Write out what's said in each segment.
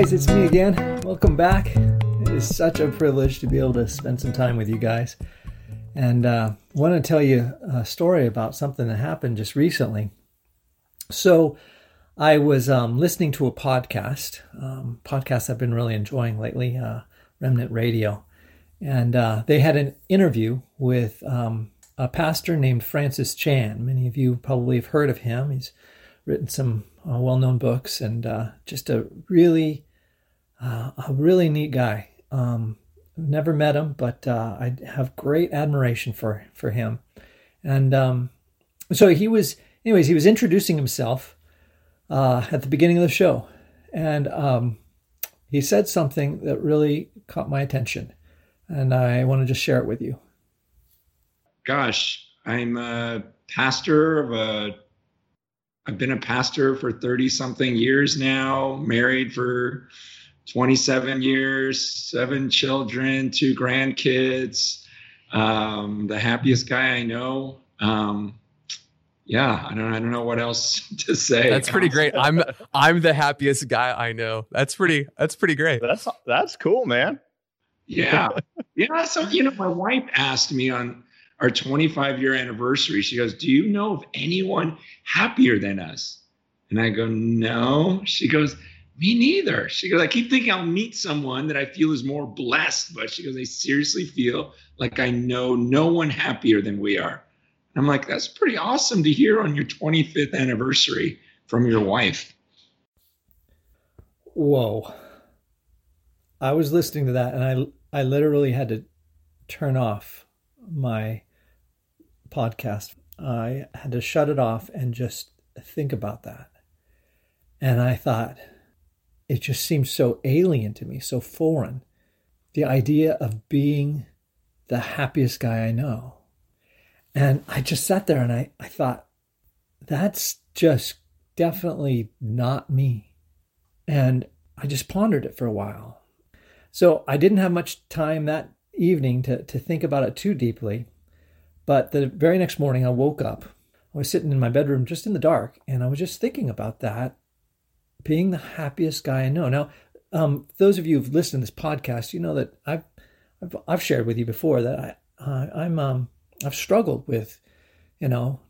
guys, it's me again. Welcome back. It is such a privilege to be able to spend some time with you guys. And uh, want to tell you a story about something that happened just recently. So, I was um, listening to a podcast, um, podcast I've been really enjoying lately, uh, Remnant Radio. And uh, they had an interview with um, a pastor named Francis Chan. Many of you probably have heard of him. He's written some uh, well-known books and uh, just a really, uh, a really neat guy. Um, never met him, but uh, I have great admiration for for him. And um, so he was, anyways, he was introducing himself uh, at the beginning of the show, and um, he said something that really caught my attention, and I want to just share it with you. Gosh, I'm a pastor of a I've been a pastor for 30 something years now, married for 27 years, seven children, two grandkids, um, the happiest guy I know. Um, yeah, I don't, I don't know what else to say. That's pretty great. I'm, I'm the happiest guy I know. That's pretty, that's pretty great. That's, that's cool, man. Yeah. yeah. So, you know, my wife asked me on our 25 year anniversary. She goes, Do you know of anyone happier than us? And I go, No. She goes, Me neither. She goes, I keep thinking I'll meet someone that I feel is more blessed, but she goes, I seriously feel like I know no one happier than we are. I'm like, That's pretty awesome to hear on your 25th anniversary from your wife. Whoa. I was listening to that and I I literally had to turn off my podcast, I had to shut it off and just think about that. And I thought, it just seems so alien to me, so foreign. The idea of being the happiest guy I know. And I just sat there and I, I thought, that's just definitely not me. And I just pondered it for a while. So I didn't have much time that evening to, to think about it too deeply. But the very next morning, I woke up. I was sitting in my bedroom just in the dark, and I was just thinking about that being the happiest guy I know. Now, um, those of you who've listened to this podcast, you know that I've I've, I've shared with you before that I uh, I'm um, I've struggled with, you know,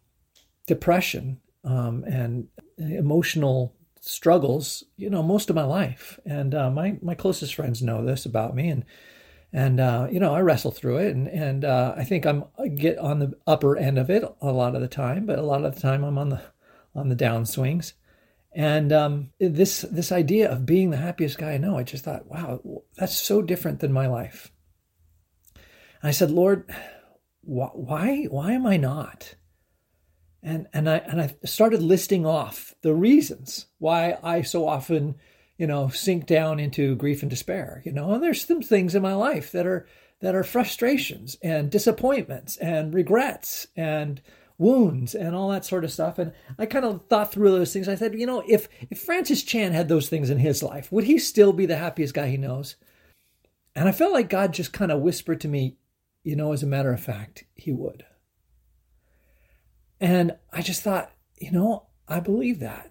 depression um, and emotional struggles, you know, most of my life. And uh, my my closest friends know this about me, and and uh, you know I wrestle through it, and and uh, I think I'm I get on the upper end of it a lot of the time, but a lot of the time I'm on the on the downswings. And um, this this idea of being the happiest guy I know, I just thought, wow, that's so different than my life. And I said, Lord, why why am I not? And and I and I started listing off the reasons why I so often you know, sink down into grief and despair, you know, and there's some things in my life that are that are frustrations and disappointments and regrets and wounds and all that sort of stuff. And I kind of thought through those things. I said, you know, if if Francis Chan had those things in his life, would he still be the happiest guy he knows? And I felt like God just kind of whispered to me, you know, as a matter of fact, he would. And I just thought, you know, I believe that.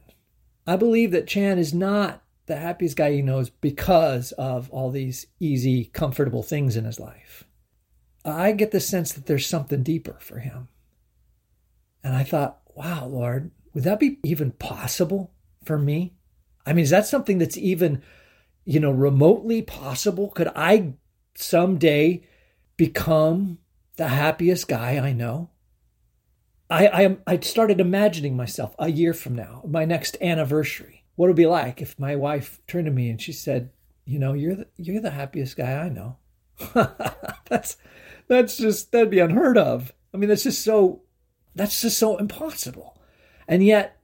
I believe that Chan is not the happiest guy he knows because of all these easy, comfortable things in his life. I get the sense that there's something deeper for him. And I thought, wow, Lord, would that be even possible for me? I mean, is that something that's even, you know, remotely possible? Could I someday become the happiest guy I know? I, I, I started imagining myself a year from now, my next anniversary what would it be like if my wife turned to me and she said, "You know, you're the, you're the happiest guy I know." that's that's just that'd be unheard of. I mean, that's just so that's just so impossible. And yet,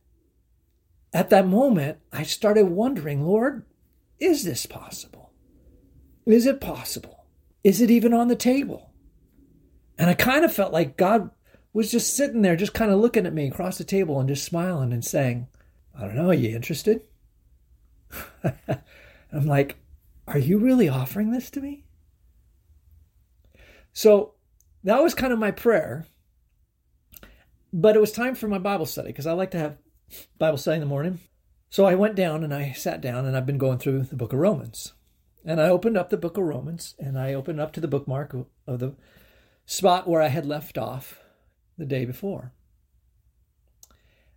at that moment, I started wondering, Lord, is this possible? Is it possible? Is it even on the table? And I kind of felt like God was just sitting there, just kind of looking at me across the table and just smiling and saying, I don't know, are you interested? I'm like, are you really offering this to me? So that was kind of my prayer. But it was time for my Bible study because I like to have Bible study in the morning. So I went down and I sat down and I've been going through the book of Romans. And I opened up the book of Romans and I opened up to the bookmark of the spot where I had left off the day before.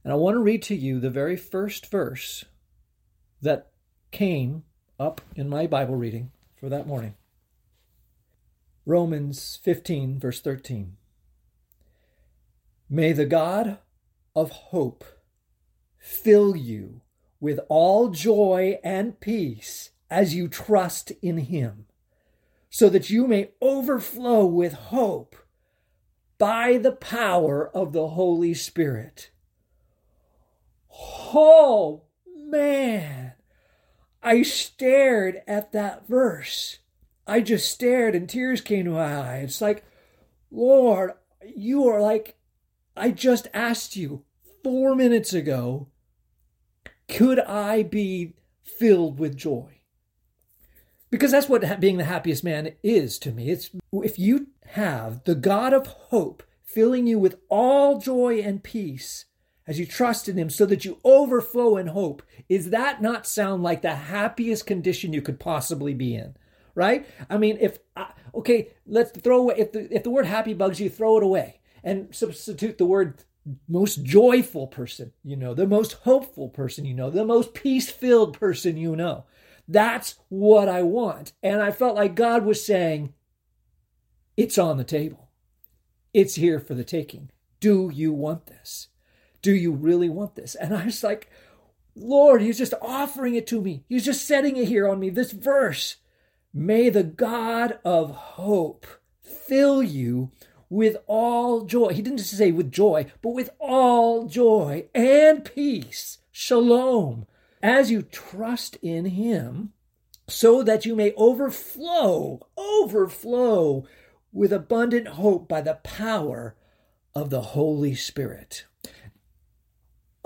And I want to read to you the very first verse that came up in my Bible reading for that morning. Romans 15, verse 13. May the God of hope fill you with all joy and peace as you trust in him, so that you may overflow with hope by the power of the Holy Spirit. Oh, man. I stared at that verse. I just stared and tears came to my eyes. It's like, Lord, you are like, I just asked you four minutes ago, could I be filled with joy? Because that's what being the happiest man is to me. It's if you have the God of hope filling you with all joy and peace as you trust in him so that you overflow in hope. Is that not sound like the happiest condition you could possibly be in? Right? I mean, if uh, okay, let's throw away if the if the word happy bugs you, throw it away and substitute the word most joyful person you know, the most hopeful person you know, the most peace-filled person you know. That's what I want. And I felt like God was saying, it's on the table. It's here for the taking. Do you want this? Do you really want this? And I was like, Lord, He's just offering it to me. He's just setting it here on me. This verse. May the God of hope fill you with all joy. He didn't just say with joy, but with all joy and peace. Shalom. As you trust in Him, so that you may overflow, overflow with abundant hope by the power of the Holy Spirit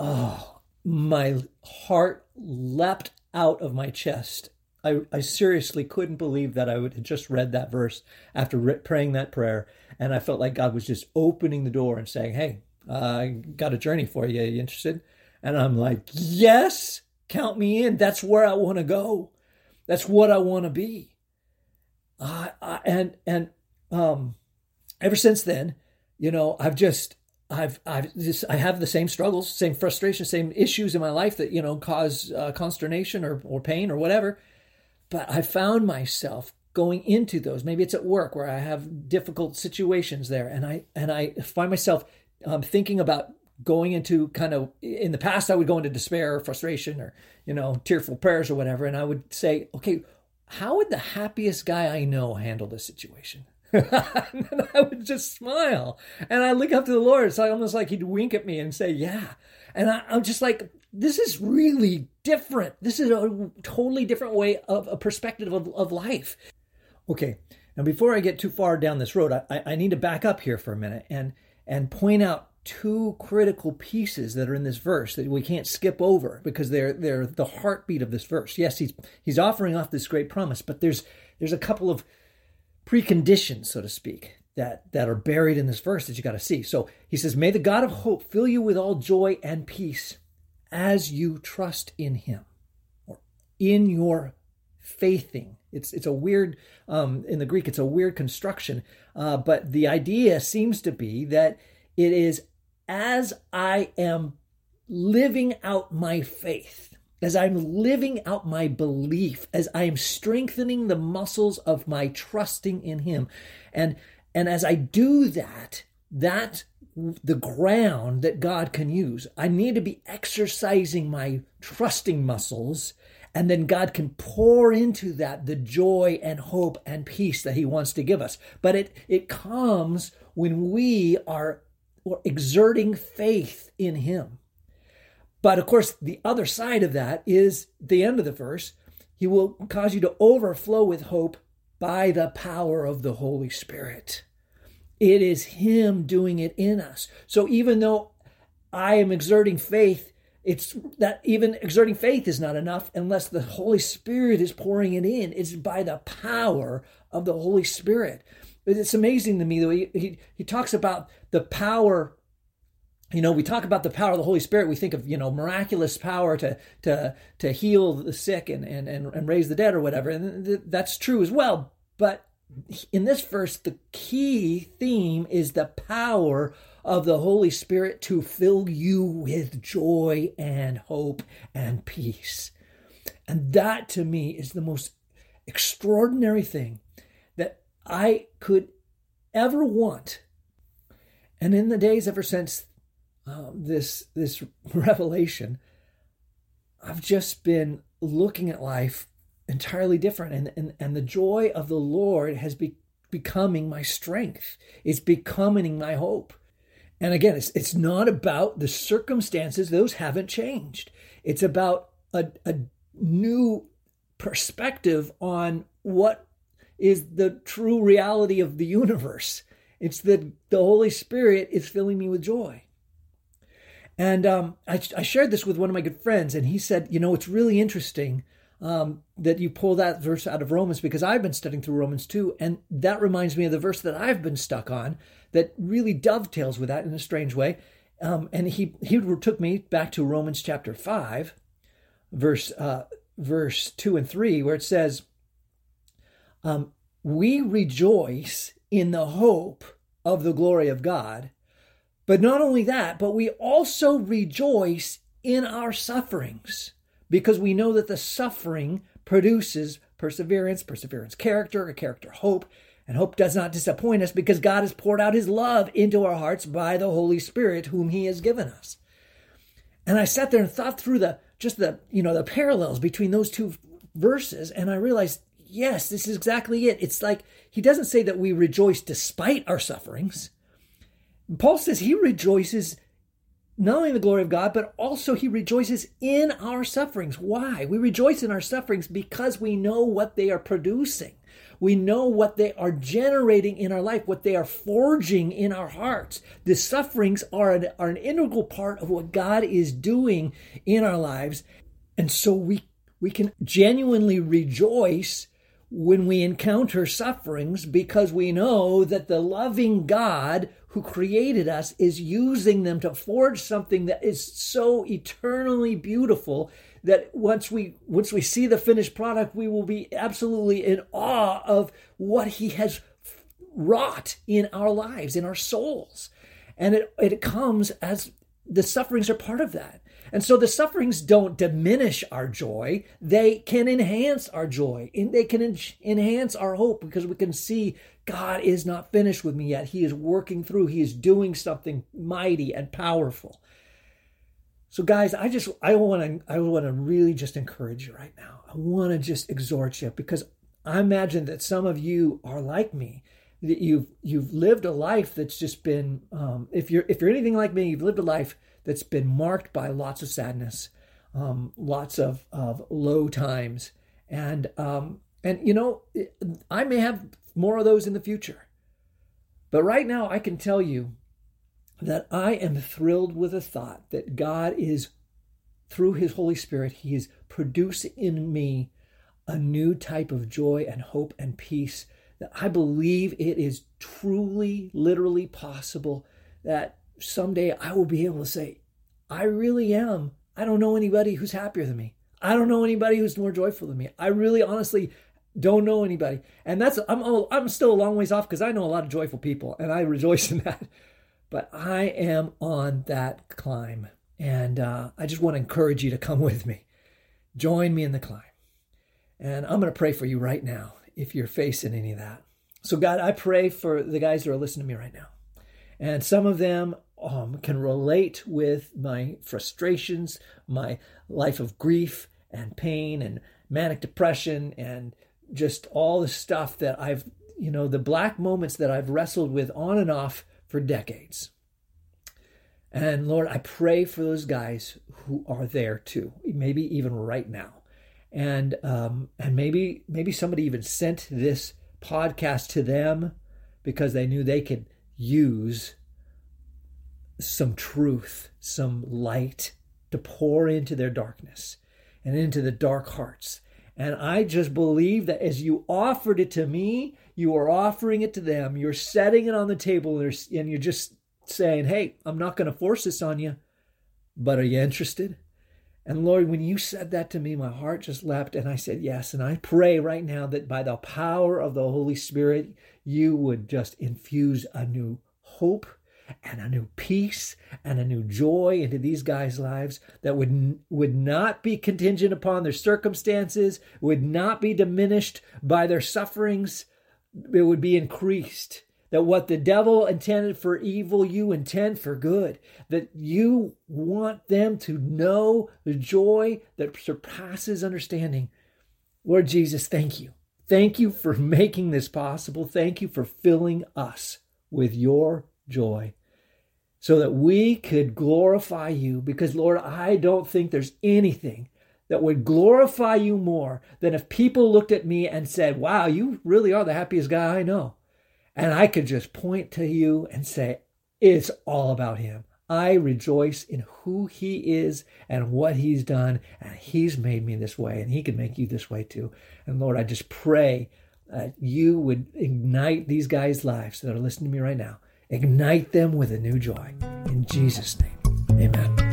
oh, my heart leapt out of my chest. I, I seriously couldn't believe that I would have just read that verse after re- praying that prayer. And I felt like God was just opening the door and saying, Hey, I got a journey for you. Are you interested? And I'm like, Yes, count me in. That's where I want to go. That's what I want to be. Uh, and and um, ever since then, you know, I've just I've I've just I have the same struggles, same frustrations, same issues in my life that you know cause uh, consternation or or pain or whatever. But I found myself going into those. Maybe it's at work where I have difficult situations there, and I and I find myself um, thinking about going into kind of in the past I would go into despair or frustration or you know tearful prayers or whatever, and I would say, okay, how would the happiest guy I know handle this situation? and I would just smile. And I look up to the Lord. It's almost like he'd wink at me and say, Yeah. And I, am just like, this is really different. This is a totally different way of a perspective of, of life. Okay. Now, before I get too far down this road, I, I need to back up here for a minute and, and point out two critical pieces that are in this verse that we can't skip over because they're they're the heartbeat of this verse. Yes, he's he's offering off this great promise, but there's there's a couple of preconditions, so to speak, that, that are buried in this verse that you got to see. So he says, May the God of hope fill you with all joy and peace as you trust in him or in your faithing. It's, it's a weird, um, in the Greek, it's a weird construction, uh, but the idea seems to be that it is as I am living out my faith as I'm living out my belief, as I am strengthening the muscles of my trusting in Him. And, and as I do that, that the ground that God can use. I need to be exercising my trusting muscles, and then God can pour into that the joy and hope and peace that He wants to give us. But it, it comes when we are exerting faith in Him. But of course, the other side of that is the end of the verse. He will cause you to overflow with hope by the power of the Holy Spirit. It is Him doing it in us. So even though I am exerting faith, it's that even exerting faith is not enough unless the Holy Spirit is pouring it in. It's by the power of the Holy Spirit. It's amazing to me that He, he, he talks about the power you know we talk about the power of the holy spirit we think of you know miraculous power to to to heal the sick and and and, and raise the dead or whatever and th- that's true as well but in this verse the key theme is the power of the holy spirit to fill you with joy and hope and peace and that to me is the most extraordinary thing that i could ever want and in the days ever since um, this this revelation, I've just been looking at life entirely different, and and and the joy of the Lord has be, becoming my strength. It's becoming my hope. And again, it's it's not about the circumstances; those haven't changed. It's about a, a new perspective on what is the true reality of the universe. It's that the Holy Spirit is filling me with joy. And um, I, I, shared this with one of my good friends, and he said, You know, it's really interesting um, that you pull that verse out of Romans because I've been studying through Romans too. And that reminds me of the verse that I've been stuck on that really dovetails with that in a strange way. Um, and he, he took me back to Romans chapter 5, verse, uh, verse 2 and 3, where it says, um, We rejoice in the hope of the glory of God. But not only that, but we also rejoice in our sufferings because we know that the suffering produces perseverance, perseverance, character, a character, hope. And hope does not disappoint us because God has poured out his love into our hearts by the Holy Spirit, whom he has given us. And I sat there and thought through the just the you know the parallels between those two verses, and I realized, yes, this is exactly it. It's like he doesn't say that we rejoice despite our sufferings. Paul says he rejoices not only in the glory of God, but also he rejoices in our sufferings. Why? We rejoice in our sufferings because we know what they are producing. We know what they are generating in our life, what they are forging in our hearts. The sufferings are an, are an integral part of what God is doing in our lives. And so we, we can genuinely rejoice when we encounter sufferings because we know that the loving God who created us is using them to forge something that is so eternally beautiful that once we once we see the finished product we will be absolutely in awe of what he has wrought in our lives in our souls and it it comes as the sufferings are part of that and so the sufferings don't diminish our joy. They can enhance our joy and they can en- enhance our hope because we can see God is not finished with me yet. He is working through, He is doing something mighty and powerful. So guys, I just I want to I want to really just encourage you right now. I want to just exhort you because I imagine that some of you are like me that you've you've lived a life that's just been um, if you're if you're anything like me, you've lived a life that's been marked by lots of sadness, um, lots of, of low times. And, um, and, you know, I may have more of those in the future. But right now, I can tell you that I am thrilled with the thought that God is, through His Holy Spirit, He is producing in me a new type of joy and hope and peace that I believe it is truly, literally possible that someday I will be able to say, I really am. I don't know anybody who's happier than me. I don't know anybody who's more joyful than me. I really honestly don't know anybody. And that's I'm I'm still a long ways off because I know a lot of joyful people and I rejoice in that. But I am on that climb. And uh, I just want to encourage you to come with me. Join me in the climb. And I'm going to pray for you right now if you're facing any of that. So, God, I pray for the guys that are listening to me right now. And some of them um, can relate with my frustrations, my life of grief and pain and manic depression and just all the stuff that I've, you know, the black moments that I've wrestled with on and off for decades. And Lord, I pray for those guys who are there too, maybe even right now. And um, and maybe maybe somebody even sent this podcast to them because they knew they could use some truth, some light to pour into their darkness and into the dark hearts. And I just believe that as you offered it to me, you are offering it to them. You're setting it on the table and you're just saying, Hey, I'm not going to force this on you, but are you interested? And Lord, when you said that to me, my heart just leapt and I said yes. And I pray right now that by the power of the Holy Spirit, you would just infuse a new hope and a new peace and a new joy into these guys' lives that would would not be contingent upon their circumstances, would not be diminished by their sufferings, it would be increased that what the devil intended for evil, you intend for good. That you want them to know the joy that surpasses understanding. Lord Jesus, thank you. Thank you for making this possible. Thank you for filling us with your joy so that we could glorify you. Because, Lord, I don't think there's anything that would glorify you more than if people looked at me and said, Wow, you really are the happiest guy I know. And I could just point to you and say, it's all about him. I rejoice in who he is and what he's done. And he's made me this way, and he can make you this way too. And Lord, I just pray that you would ignite these guys' lives that are listening to me right now. Ignite them with a new joy. In Jesus' name, amen.